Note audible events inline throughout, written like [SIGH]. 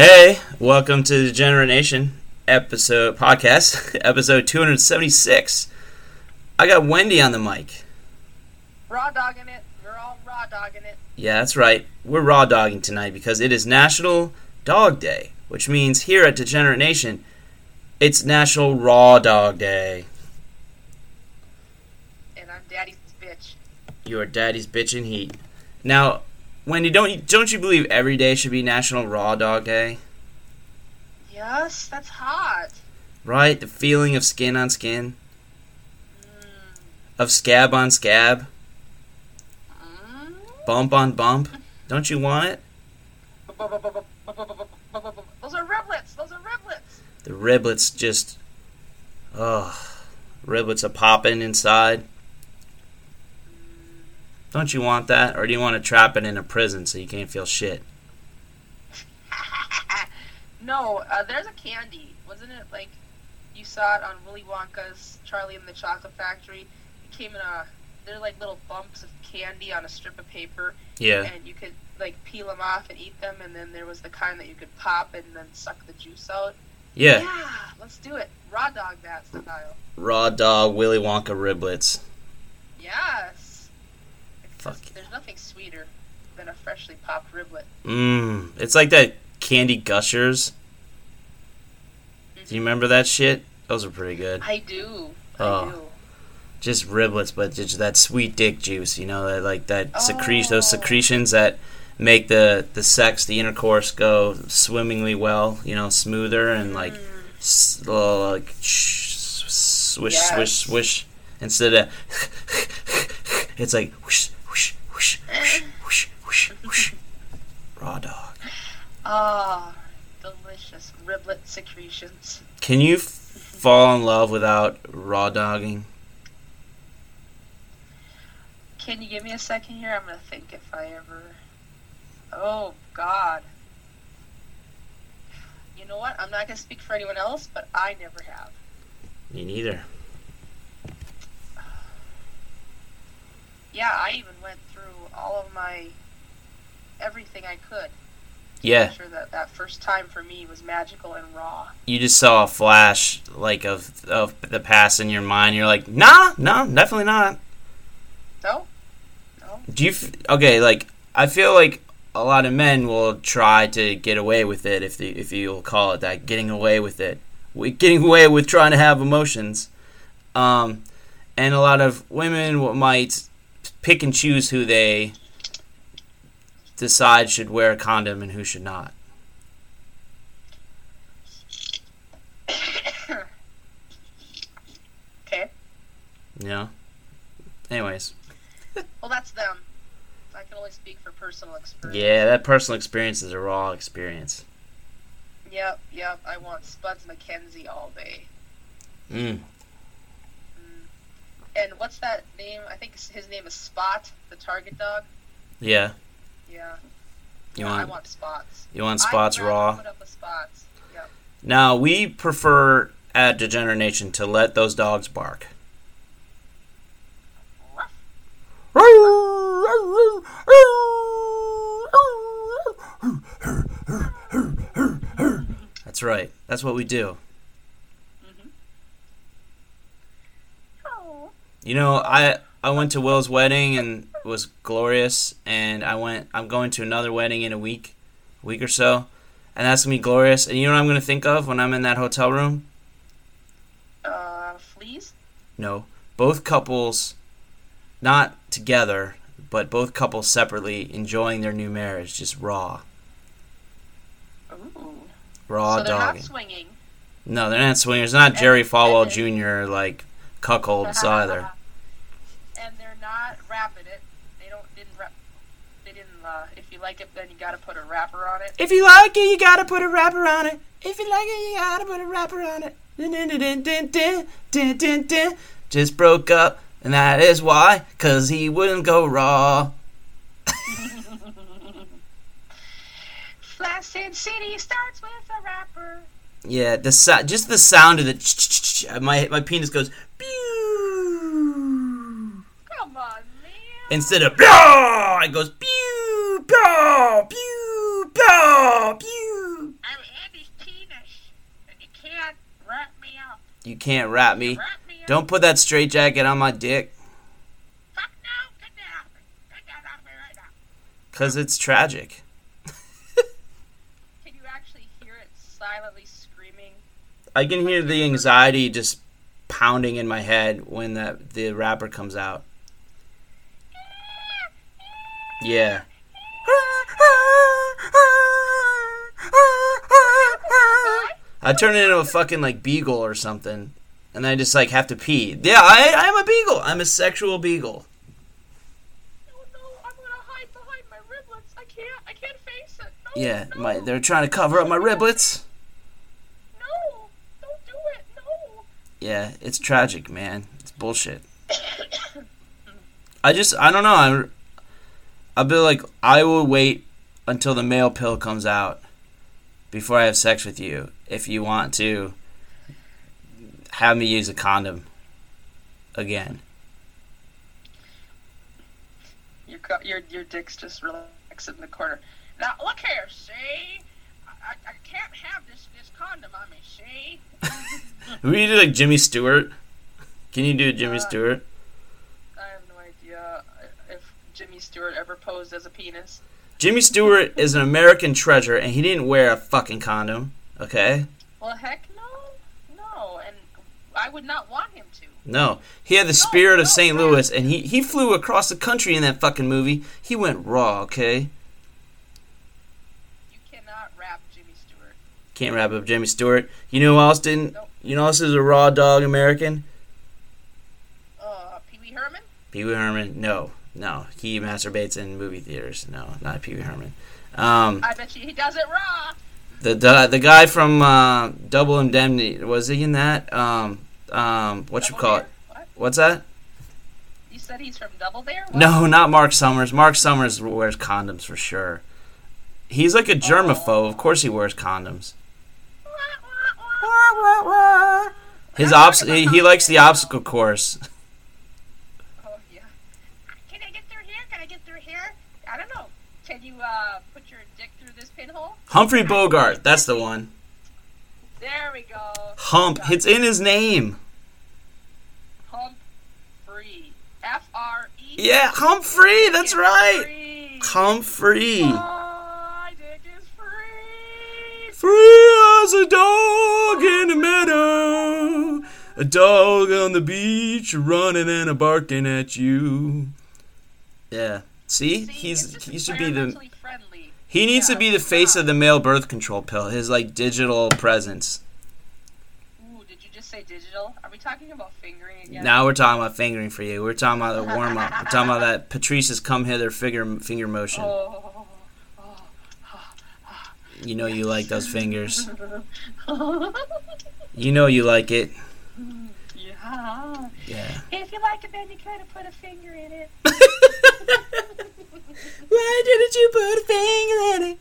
Hey, welcome to the Degenerate Nation episode podcast, [LAUGHS] episode 276. I got Wendy on the mic. Raw dogging it. We're all raw dogging it. Yeah, that's right. We're raw dogging tonight because it is National Dog Day, which means here at Degenerate Nation, it's National Raw Dog Day. And I'm daddy's bitch. You are daddy's bitch in heat. Now, Wendy, don't you, don't you believe every day should be National Raw Dog Day? Yes, that's hot. Right? The feeling of skin on skin, Mm. of scab on scab, Mm. bump on bump. Don't you want it? Those are riblets. Those are riblets. The riblets just, ugh, riblets are popping inside. Don't you want that, or do you want to trap it in a prison so you can't feel shit? [LAUGHS] no, uh, there's a candy. Wasn't it like you saw it on Willy Wonka's Charlie and the Chocolate Factory? It came in a. They're like little bumps of candy on a strip of paper, Yeah, and you could like peel them off and eat them. And then there was the kind that you could pop and then suck the juice out. yeah. Yeah, let's do it. Raw dog that style. Raw dog Willy Wonka riblets. Yes. Fuck There's nothing sweeter than a freshly popped riblet. Mmm, it's like that candy gushers. Do you remember that shit? Those are pretty good. I do. I Oh. do. Just riblets, but just that sweet dick juice, you know, that like that secretion, those Oh. secretions that make the the sex, the intercourse go swimmingly well, you know, smoother and like Mm. s- like sh- swish, Yes. swish, swish. Instead of [LAUGHS] it's like whoosh, whoosh, whoosh, whoosh, whoosh, whoosh. Raw dog. Ah, delicious riblet secretions. Can you f- fall in love without raw dogging? Can you give me a second here? I'm gonna think if I ever. Oh God. You know what? I'm not gonna speak for anyone else, but I never have. Me neither. Yeah, I even went through all of my everything I could. Yeah, sure that that first time for me was magical and raw. you just saw a flash like of of the past in your mind. You're like, nah, no, definitely not. No, no. Do you? F- okay, like I feel like a lot of men will try to get away with it if the, if you'll call it that, getting away with it, We- getting away with trying to have emotions. Um, and a lot of women might pick and choose who they decide should wear a condom and who should not. okay. Know. Anyways, Well, that's them. I can only speak for personal experience. yeah, that personal experience is a raw experience. Yep, yep. I want Spuds MacKenzie all day. Mm. And what's that name? I think his name is Spot, the target dog. Yeah, Yeah. you yeah, I want want spots. you want spots raw. Put up with spots. Yep. Now we prefer at Degenerate Nation to let those dogs bark. That's right. That's what we do. Oh. You know, I I went to Will's wedding and it was glorious. And I went. I'm going to another wedding in a week, week or so, and that's gonna be glorious. And you know what I'm gonna think of when I'm in that hotel room? Uh, fleas. No, both couples, not together, but both couples separately, enjoying their new marriage, just raw, Ooh. raw so they're dogging. not swinging. No, they're not swingers. They're not Jerry Falwell Jr. like cuckolds [LAUGHS] either not wrapping it. They don't didn't wrap. They didn't. Uh, if you like it, then you gotta put a wrapper on it. If you like it, you gotta put a wrapper on it. If you like it, you gotta put a wrapper on it. Dun, dun, dun, Just broke up, and that is why, cause he wouldn't go raw. [LAUGHS] Flaccid City starts with a rapper. Yeah, the so- just the sound of the ch- ch- ch- my my penis goes pew instead of Blah! it goes pew pew pew pew pew. I'm Andy Teenish, you can't wrap me up. You can't wrap me. Don't put that straight jacket on my dick. Fuck no, get that off me. That off right now. Cause it's tragic. can you actually hear it silently screaming? I can hear the anxiety just pounding in my head when that the rapper comes out. Yeah. I turn it into a fucking like beagle or something, and I just like have to pee. Yeah, I I'm a beagle. I'm a sexual beagle. No, I'm gonna hide behind my riblets. I can't. I can't face it. No, Yeah, my they're trying to cover up my riblets. No, don't do it. No. Yeah, it's tragic, man. It's bullshit. [COUGHS] I just I don't know. I'm I'll be like I will wait until the male pill comes out before I have sex with you if you want to have me use a condom again. Your your your dick's just relaxing in the corner. Now look here, see. I, I, I can't have this this condom on me, see. [LAUGHS] We do like Jimmy Stewart. Can you do Jimmy Uh, Stewart? I have no idea if Jimmy Stewart ever posed as a penis. Jimmy Stewart is an American treasure and he didn't wear a fucking condom, okay? Well, heck no, no, and I would not want him to. No, he had the spirit of St. no. Louis, and he he flew across the country in that fucking movie. He went raw, okay? You cannot rap Jimmy Stewart. Can't wrap up Jimmy Stewart. You know who else didn't? Nope. You know who else is a raw dog American? Uh, Pee Wee Herman. Pee Wee Herman. No, no, he masturbates in movie theaters. No, not Pee Wee Herman. Um, I bet you he does it raw. the the, the guy from uh, Double Indemnity was he in that? Um, um, what you Double call it? What? What's that? You said he's from Double Dare? What? No, not Mark Summers. Mark Summers wears condoms for sure. He's like a germaphobe. Of course he wears condoms. His obs- he, he likes the obstacle course. [LAUGHS] Oh yeah. Can I get through here? Can I get through here? I don't know. Can you uh put your dick through this pinhole? Humphrey Bogart, that's the one. There we go. Hump, it's in his name. Hump free. F R E. Yeah, Humphrey, that's right. Humphrey. My dick is free. Free as a dog in the meadow. A dog on the beach running and a barking at you. Yeah. See? See, He's he should be the. He needs Yeah, to be the face yeah. of the male birth control pill. His like digital presence. Ooh, did you just say digital? Are we talking about fingering again? Now we're talking about fingering for you. We're talking about the warm up. We're talking about that [LAUGHS] Patrice's come hither figure finger motion. Oh. You know you like those fingers. [LAUGHS] You know you like it. yeah. Yeah. If you like it, then you kind of put a finger in it. [LAUGHS] Why didn't you put a finger in it?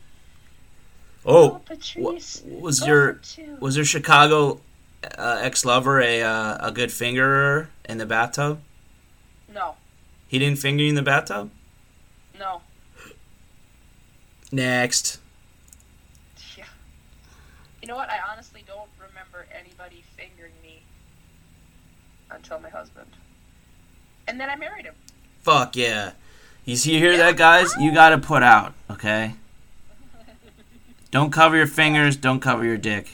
Oh, Patrice. wa- was your for was your Chicago uh, ex lover a uh, a good fingerer in the bathtub? No, He didn't finger you in the bathtub. no. Next. Yeah. You know what? I honestly don't remember anybody fingering me until my husband. And then I married him. Fuck yeah. You see, you hear that, guys? You gotta put out, okay? Don't cover your fingers. Don't cover your dick.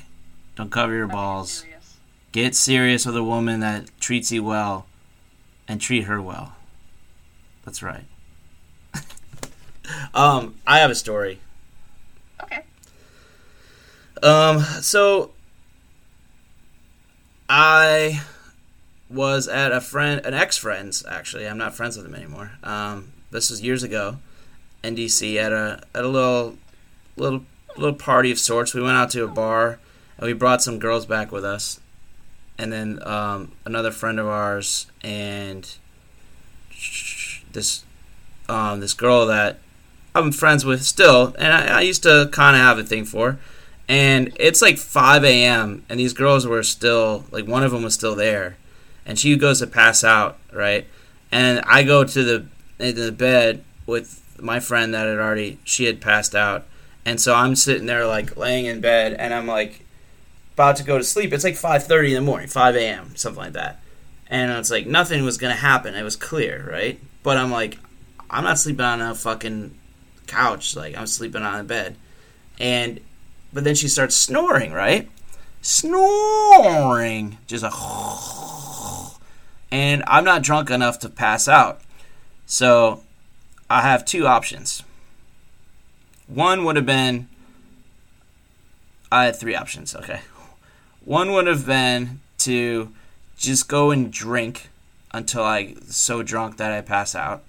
Don't cover your balls. Get serious with a woman that treats you well, and treat her well. That's right. [LAUGHS] um, I have a story. Okay. Um, so I was at a friend, an ex-friend's actually. I'm not friends with him anymore. Um, this was years ago in DC at a at a little little little party of sorts. We went out to a bar and we brought some girls back with us, and then um, another friend of ours and this um, this girl that I'm friends with still, and I, I used to kind of have a thing for. And it's like 5 a.m. and these girls were still like one of them was still there, and she goes to pass out, right? And I go to the into the bed with my friend that had already she had passed out, and so I'm sitting there like laying in bed, and I'm like, about to go to sleep. It's like 5:30 in the morning, 5 a.m., something like that. And it's like nothing was gonna happen. It was clear, right? But I'm like, I'm not sleeping on a fucking couch. Like I'm sleeping on a bed. And but then she starts snoring, right? Snoring, just a. And I'm not drunk enough to pass out. So I have two options. One would have been. I had three options, okay. One would have been to just go and drink until I so drunk that I pass out.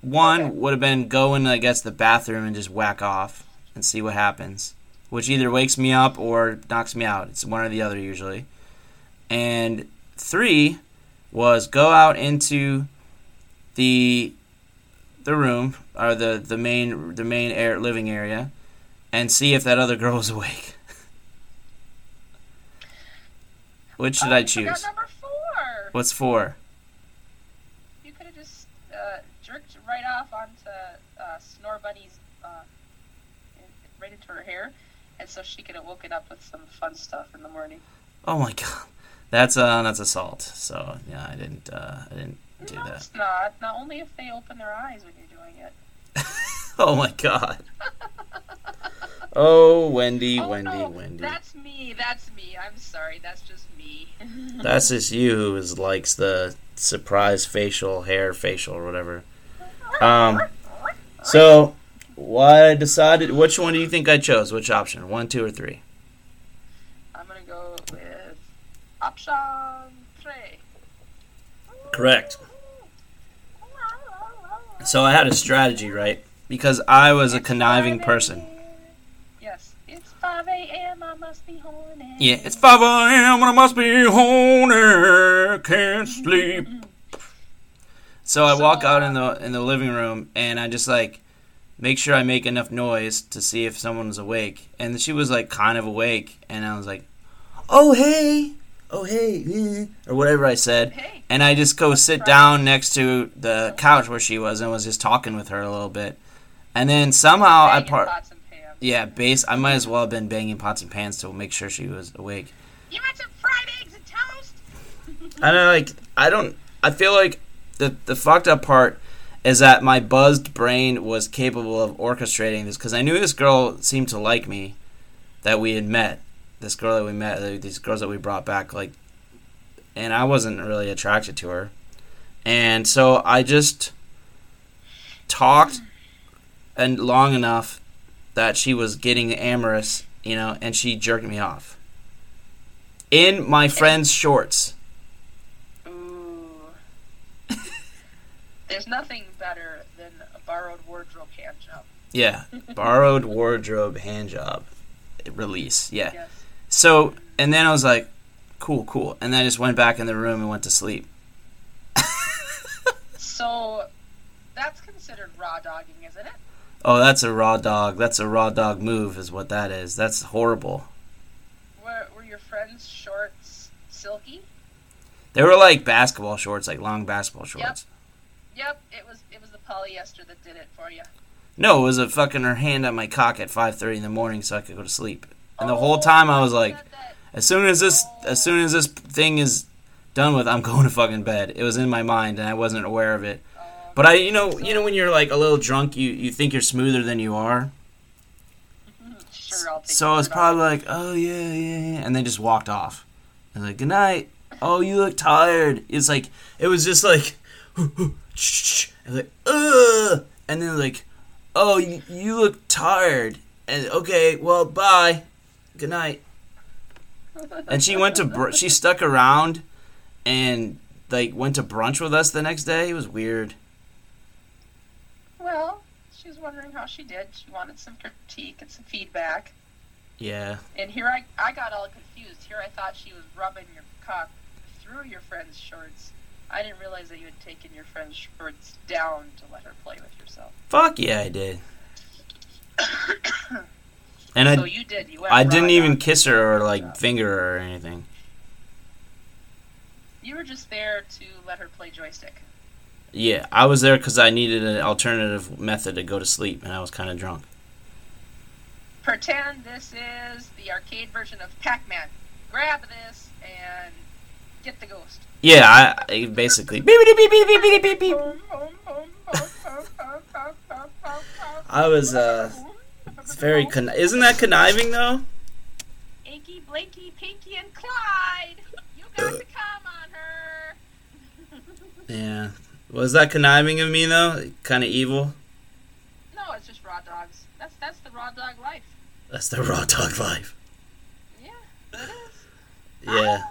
One Okay. would have been go in, I guess, the bathroom and just whack off and see what happens, which either wakes me up or knocks me out. It's one or the other usually. And three was go out into the the room or the the main the main air living area and see if that other girl is awake. [LAUGHS] Which should Oh, I choose? number four. What's four? You could have just uh, jerked right off onto uh, Snore Bunny's, uh, right into her hair, and so she could have woken up with some fun stuff in the morning. Oh my [LAUGHS] god, that's uh that's assault. So yeah, I didn't uh, I didn't do no, that. it's not. Not only if they open their eyes when you're doing it. [LAUGHS] Oh my god. [LAUGHS] Oh Wendy, oh, Wendy, no, Wendy. That's me. That's me. I'm sorry. That's just me. [LAUGHS] That's just you who is likes the surprise facial hair facial or whatever. Um, so what I decided, which one do you think I chose? Which option? One, two, or three? I'm gonna go with option three. Correct. So I had a strategy, right? Because I was a conniving person. Yes, it's 5 a.m. I must be horny. Yeah, it's 5 a.m. and I must be horny. Can't mm-hmm, sleep. Mm-hmm. So I walk out in the uh, in the living room and I just like make sure I make enough noise to see if someone's awake. And she was like kind of awake, and I was like, "Oh hey, oh hey," eh," or whatever I said. Hey, And I just go sit down next to the couch where she was and was just talking with her a little bit. And then somehow I part. pots and pans. Yeah, base. I might as well have been banging pots and pans to make sure she was awake. You want some fried eggs and toast? [LAUGHS] I don't like. I don't. I feel like the the fucked up part is that my buzzed brain was capable of orchestrating this because I knew this girl seemed to like me, that we had met. This girl that we met, these girls that we brought back, like, and I wasn't really attracted to her, and so I just talked and long enough that she was getting amorous, you know, and she jerked me off in my friend's shorts. Ooh. [LAUGHS] There's nothing better than a borrowed wardrobe hand job. Yeah, borrowed wardrobe hand job release. Yeah. Yes. So, and then I was like, cool, cool. And then I just went back in the room and went to sleep. [LAUGHS] So that's considered raw dogging, isn't it? Oh, that's a raw dog. That's a raw dog move, is what that is. That's horrible. Were, were your friends' shorts silky? They were like basketball shorts, like long basketball shorts. Yep, it was it was the polyester that did it for you. No, it was a fucking her hand on my cock at 5:30 in the morning so I could go to sleep. And the whole time I was like, as soon as this, as soon as this thing is done with, I'm [LAUGHS] going to fucking bed. It was in my mind and I wasn't aware of it. But I, you know, you know when you're like a little drunk, you you think you're smoother than you are. sure, So I was probably like, oh yeah, yeah, yeah, and then just walked off. I was like, good night. Oh, you look tired. It's like it was just like, [LAUGHS] and like, ugh, and then like, oh, you, you look tired. And okay, well, bye, good night. And she went to br- she stuck around, and like went to brunch with us the next day. It was weird. Well, she was wondering how she did. She wanted some critique and some feedback. Yeah. And here I, I got all confused. Here I thought she was rubbing your cock through your friend's shorts. I didn't realize that you had taken your friend's shorts down to let her play with yourself. Fuck yeah, I did. And so I you did. You went I raw didn't even kiss her or like finger her or anything. You were just there to let her play joystick. Yeah, I was there because I needed an alternative method to go to sleep, and I was kind of drunk. Pretend this is the arcade version of Pac-Man. Grab this and get the ghost. Yeah, I, I basically. Beep, beep, beep, beep, beep, beep, beep, beep. [LAUGHS] I was uh it's very con- isn't that conniving though? Inky, Blinky, Pinky, and Clyde. You got to come on her. Yeah. Was that conniving of me though? Kind of evil. No, it's just raw dogs. That's that's the raw dog life. That's the raw dog life. Yeah, it is. Yeah.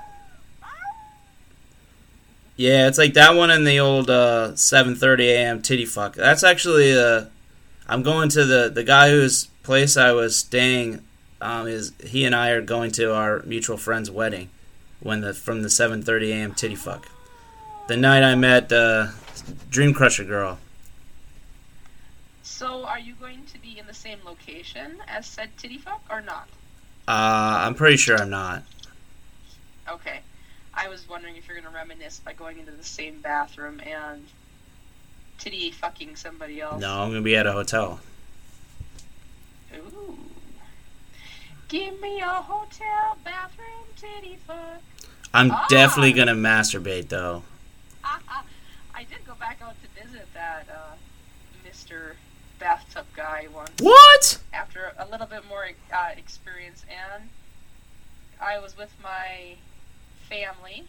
Yeah, it's like that one in the old uh, 7:30 a.m. titty fuck. That's actually uh, I'm going to the the guy whose place I was staying. Um, is he and I are going to our mutual friend's wedding when the from the 7:30 a.m. titty fuck. The night I met uh, Dream Crusher girl. So, are you going to be in the same location as said titty fuck or not? Uh, I'm pretty sure I'm not. Okay. I was wondering if you're going to reminisce by going into the same bathroom and titty fucking somebody else. No, I'm gonna be at a hotel. Ooh. Give me a hotel bathroom titty fuck. I'm Ah. definitely gonna masturbate though. [LAUGHS] I did go back out to visit that uh, Mr. Bathtub guy once What? after a little bit more uh, experience, and I was with my family.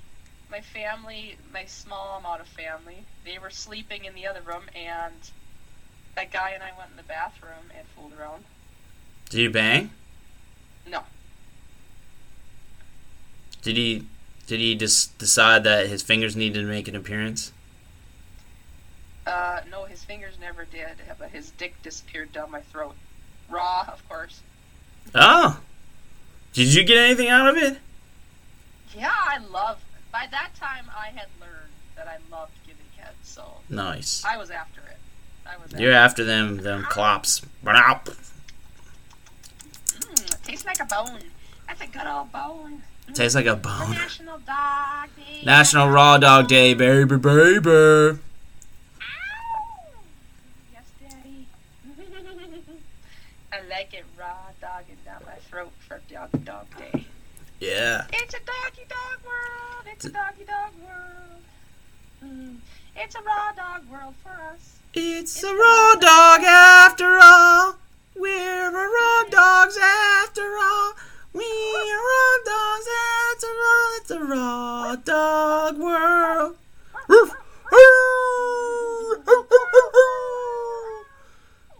My family, my small amount of family, they were sleeping in the other room, and that guy and I went in the bathroom and fooled around. Did you bang? No. Did he? Did he just decide that his fingers needed to make an appearance? Uh, no, his fingers never did, but his dick disappeared down my throat. Raw, of course. Oh. Did you get anything out of it? Yeah, I love. By that time, I had learned that I loved giving head, so Nice. I was after it. I was. You're after after them, them clops. Mm, tastes like a bone. That's a good old bone. Mm, Tastes like a for bone. National Dog Day. National Raw Dog Day, baby, baby. Ow! Yes, Daddy. [LAUGHS] I like it raw dogging down my throat for Doggy Dog Day. Yeah. It's a doggy dog. It's a doggy dog world. Mm, it's a raw dog world for us. It's a raw dog after all. We're a raw dogs after all. We're raw dogs after all. It's a raw dog world.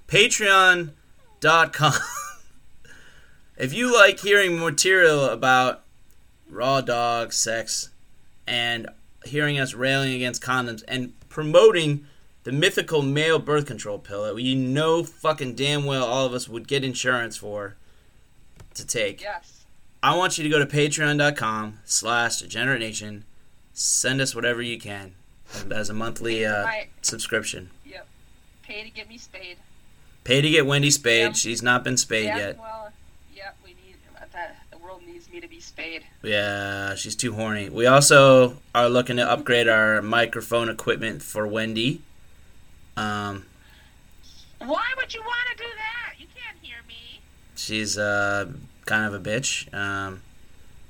Patreon.com. If you like hearing material about raw dog sex and hearing us railing against condoms and promoting the mythical male birth control pill that you know fucking damn well all of us would get insurance for to take. Yes. I want you to go to patreon.com slash degenerate nation. Send us whatever you can as a monthly uh, Right. subscription. Yep. Pay to get me spayed. Pay to get Wendy spayed. Yep. She's not been spayed yet. Well, yeah, we need that. The world needs me to be spayed. Yeah, she's too horny. We also are looking to upgrade our microphone equipment for Wendy. Um, Why would you want to do that? You can't hear me. she's uh, kind of a bitch. Um,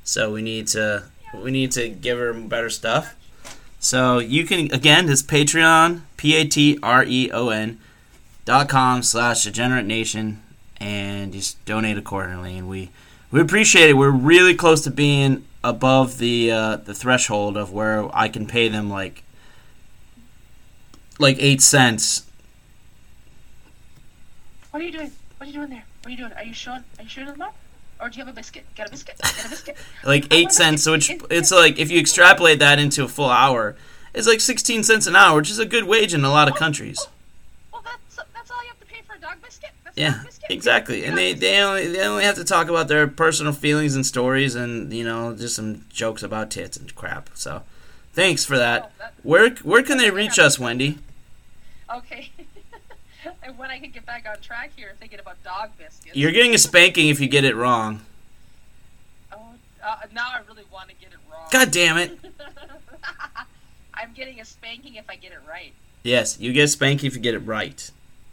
so we need to we need to give her better stuff. So you can again, it's Patreon, P A T R E O N dot com slash degenerate nation, and just donate accordingly. And we we appreciate it. We're really close to being above the uh, the threshold of where I can pay them like like eight cents. What are you doing? What are you doing there? What are you doing? Are you showing? Are you showing them up? Or do you have a biscuit? Get a biscuit? Got a biscuit? [LAUGHS] like eight [LAUGHS] cents, which it's like if you extrapolate that into a full hour, it's like sixteen cents an hour, which is a good wage in a lot of countries. Well, that's that's all you have to pay for a dog biscuit. That's Yeah, dog biscuit. exactly. And they they only they only have to talk about their personal feelings and stories, and you know just some jokes about tits and crap. So, thanks for that. Oh, that- Where where can they reach us, Wendy? Okay. [LAUGHS] and when I can get back on track here, thinking about dog biscuits. You're getting a spanking if you get it wrong. Oh, uh, now I really want to get it wrong. God damn it! [LAUGHS] I'm getting a spanking if I get it right. Yes, you get a spanking if you get it right.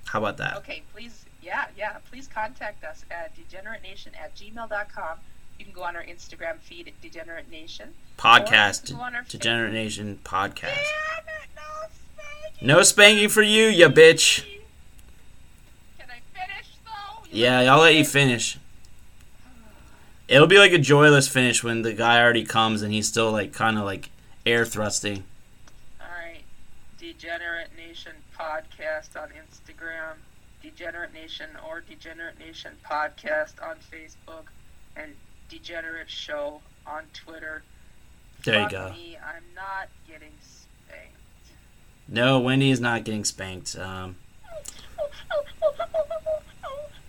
How about that? Okay, please. yeah, yeah. Please contact us at degeneratenation at gmail.com. You can go on our Instagram feed at Degenerate Nation. Podcast. Go on our Degenerate Nation podcast. No spanking. No spanking for you, you bitch. Can I finish though? Yeah, I'll let you finish. It'll be like a joyless finish when the guy already comes and he's still like kind of like air thrusting. All right. Degenerate Nation podcast on Instagram, Degenerate Nation or Degenerate Nation podcast on Facebook, and Degenerate Show on Twitter. There you Fuck go. Me, I'm not getting spanked. No, Wendy is not getting spanked. Um,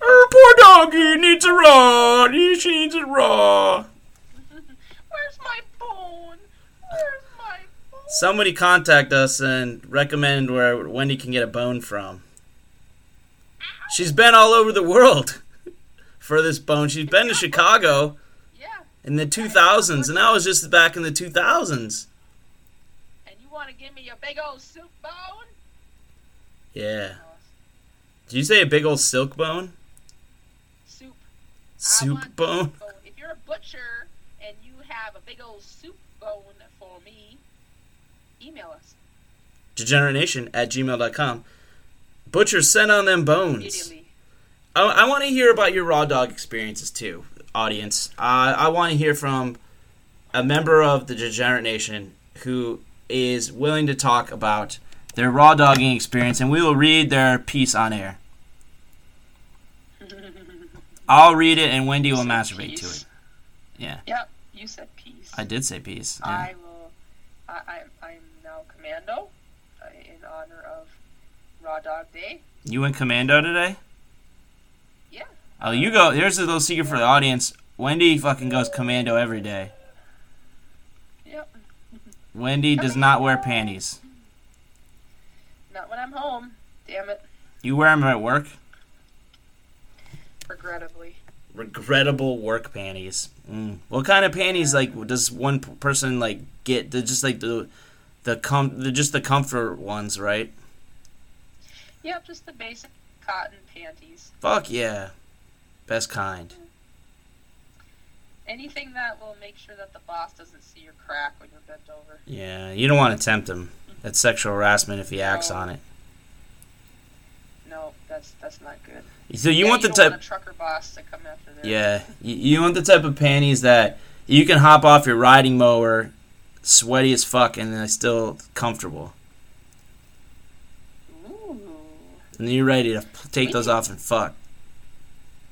her poor doggy needs a raw. She needs it raw. [LAUGHS] Where's my bone? Where's my bone? Somebody contact us and recommend where Wendy can get a bone from. She's been all over the world [LAUGHS] for this bone. She's been to Chicago Yeah, in the 2000s, and that was just back in the 2000s. and you want to give me a big old soup bone? Yeah. Did you say a big old silk bone? Soup. Soup bone? bone. If you're a butcher and you have a big old soup bone for me, email us Degeneration at gmail.com. Butcher, send on them bones. I, I want to hear about your raw dog experiences too, audience. Uh, I want to hear from a member of the Degenerate Nation who is willing to talk about their raw dogging experience, and we will read their piece on air. [LAUGHS] I'll read it, and Wendy will Said masturbate to it. Yeah, Yep, you said peace. I did say peace. Yeah. I will. I, I, I'm now commando uh, in honor of Raw Dog Day. You went commando today? Yeah. Oh, you go. Here's a little secret for the audience. Wendy fucking goes commando every day. Yep. Wendy does not wear panties. Not when I'm home. Damn it. You wear them at work? Regrettably. regrettable work panties. Mm. What kind of panties like does one person like get? They're just like the the com they're just the comfort ones, right? Yep, just the basic cotton panties. Fuck yeah, best kind. Anything that will make sure that the boss doesn't see your crack when you're bent over. Yeah, you don't want to tempt him. That's sexual harassment if he acts No. on it. No, that's that's not good. So you Yeah, want the type? want trucker boss to come after there. Yeah, you, you want the type of panties that you can hop off your riding mower, sweaty as fuck, and they're still comfortable. Ooh. And you're ready to take We those need- off and fuck.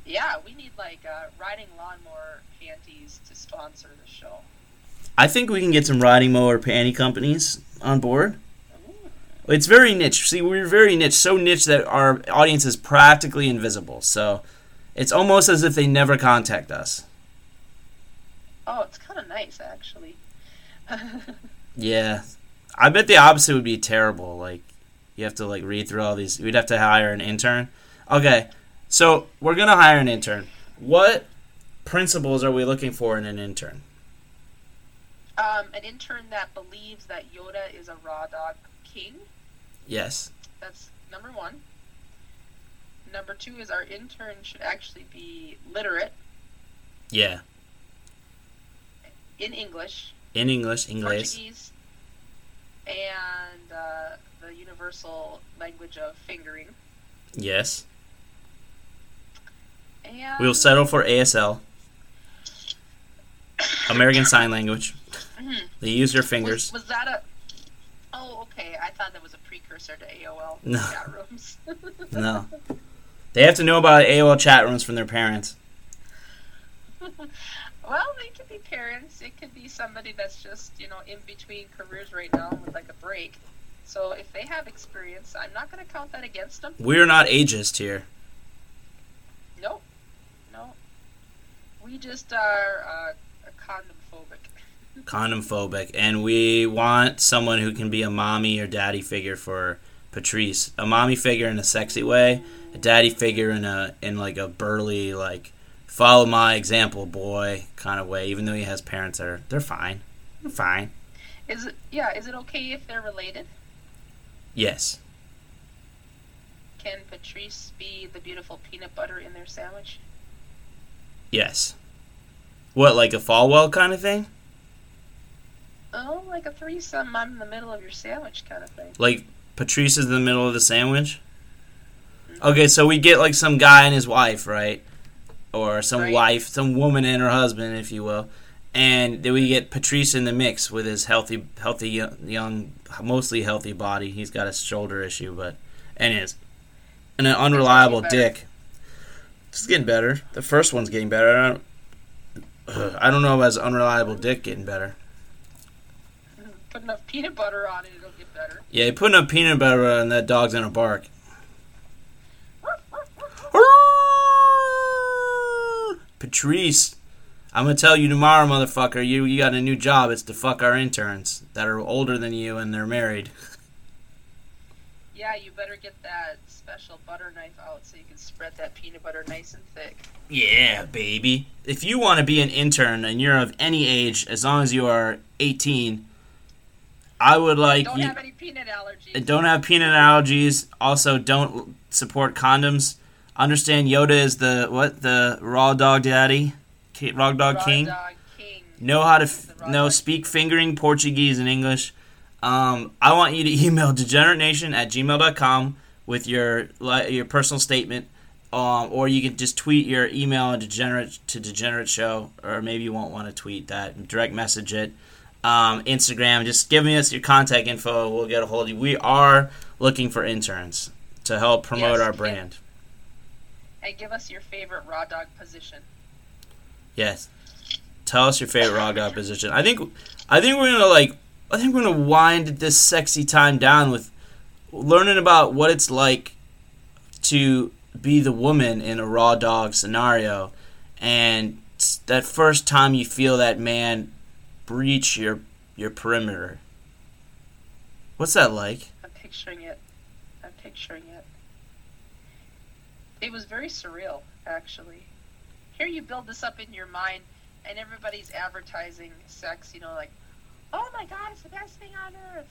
Yeah, we need like uh, riding lawnmower panties to sponsor the show. I think we can get some riding mower panty companies on board. Ooh. It's very niche. See, we're very niche, so niche that our audience is practically invisible. So it's almost as if they never contact us. Oh, it's kind of nice actually. [LAUGHS] Yeah, I bet the opposite would be terrible. Like you have to like read through all these. We'd have to hire an intern. Okay, so we're gonna hire an intern. What principles are we looking for in an intern? um, an intern that believes that Yoda is a raw dog king. Yes. That's number one. Number two is our intern should actually be literate Yeah. in English, In English, English. Portuguese, and uh, the universal language of fingering. Yes. And We'll settle for ASL. American Sign Language. Mhm. They use Was, fingers. was that a? Oh, okay. I thought that was a precursor to AOL No. chat rooms. [LAUGHS] No. They have to know about AOL chat rooms from their parents. [LAUGHS] well, they could be parents. It could be somebody that's just you know in between careers right now with like a break. So if they have experience, I'm not going to count that against them. We're not ageist here. Nope. No. We just are uh, condom phobic. [LAUGHS] Condom phobic. And we want someone who can be a mommy or daddy figure for Patrice. A mommy figure in a sexy way, a daddy figure in a in like a burly like follow my example boy kind of way, even though he has parents that are they're fine. They're fine. Is it? Yeah. Is it okay if they're related? Yes. can Patrice be the beautiful peanut butter in their sandwich? Yes. What, like a Falwell kind of thing? Oh, like a threesome. I'm in the middle of your sandwich kind of thing. Like Patrice is in the middle of the sandwich? Mm-hmm. Okay, so we get like some guy and his wife, right? Or some Right. wife, some woman and her husband, if you will. And then we get Patrice in the mix with his healthy, healthy, young, mostly healthy body. He's got a shoulder issue, but and his and an unreliable dick. It's getting better. The first one's getting better. I don't, Ugh, I don't know about his unreliable dick getting better. Put enough peanut butter on it, it'll get better. Yeah, you put enough peanut butter and that dog's gonna bark. [LAUGHS] Patrice, I'm gonna tell you tomorrow, motherfucker. You you got a new job. It's to fuck our interns that are older than you and they're married. Yeah, you better get that special butter knife out so you can spread that peanut butter nice and thick. Yeah, baby. If you want to be an intern and you're of any age, as long as you are 18, I would like Don't you. have any peanut allergies. don't have peanut allergies. Also, don't support condoms. Understand Yoda is the what the raw dog daddy, Raw dog Raw king. dog king. Know how to f- know speak fingering Portuguese and English. Um, I want you to [LAUGHS] email degeneratenation at gmail.com with your your personal statement. Um, or you can just tweet your email to degenerate to degenerate show, or maybe you won't want to tweet that. Direct message it. Um, Instagram, just give me us your contact info. We'll get a hold of you. We are looking for interns to help promote Yes, our brand. And give us your favorite raw dog position. Yes. Tell us your favorite raw dog position. I think I think we're gonna like I think we're gonna wind this sexy time down with learning about what it's like to be the woman in a raw dog scenario and that first time you feel that man breach your your perimeter. What's that like? I'm picturing it. I'm picturing it. It was very surreal, actually. Here you build this up in your mind, and everybody's advertising sex, you know, like, oh my god, it's the best thing on earth.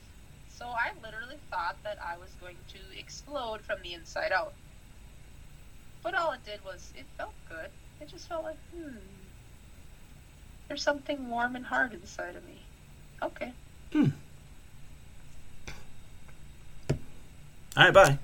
So I literally thought that I was going to explode from the inside out. But all it did was, it felt good. It just felt like, hmm, there's something warm and hard inside of me. Okay. Hmm. All right, bye.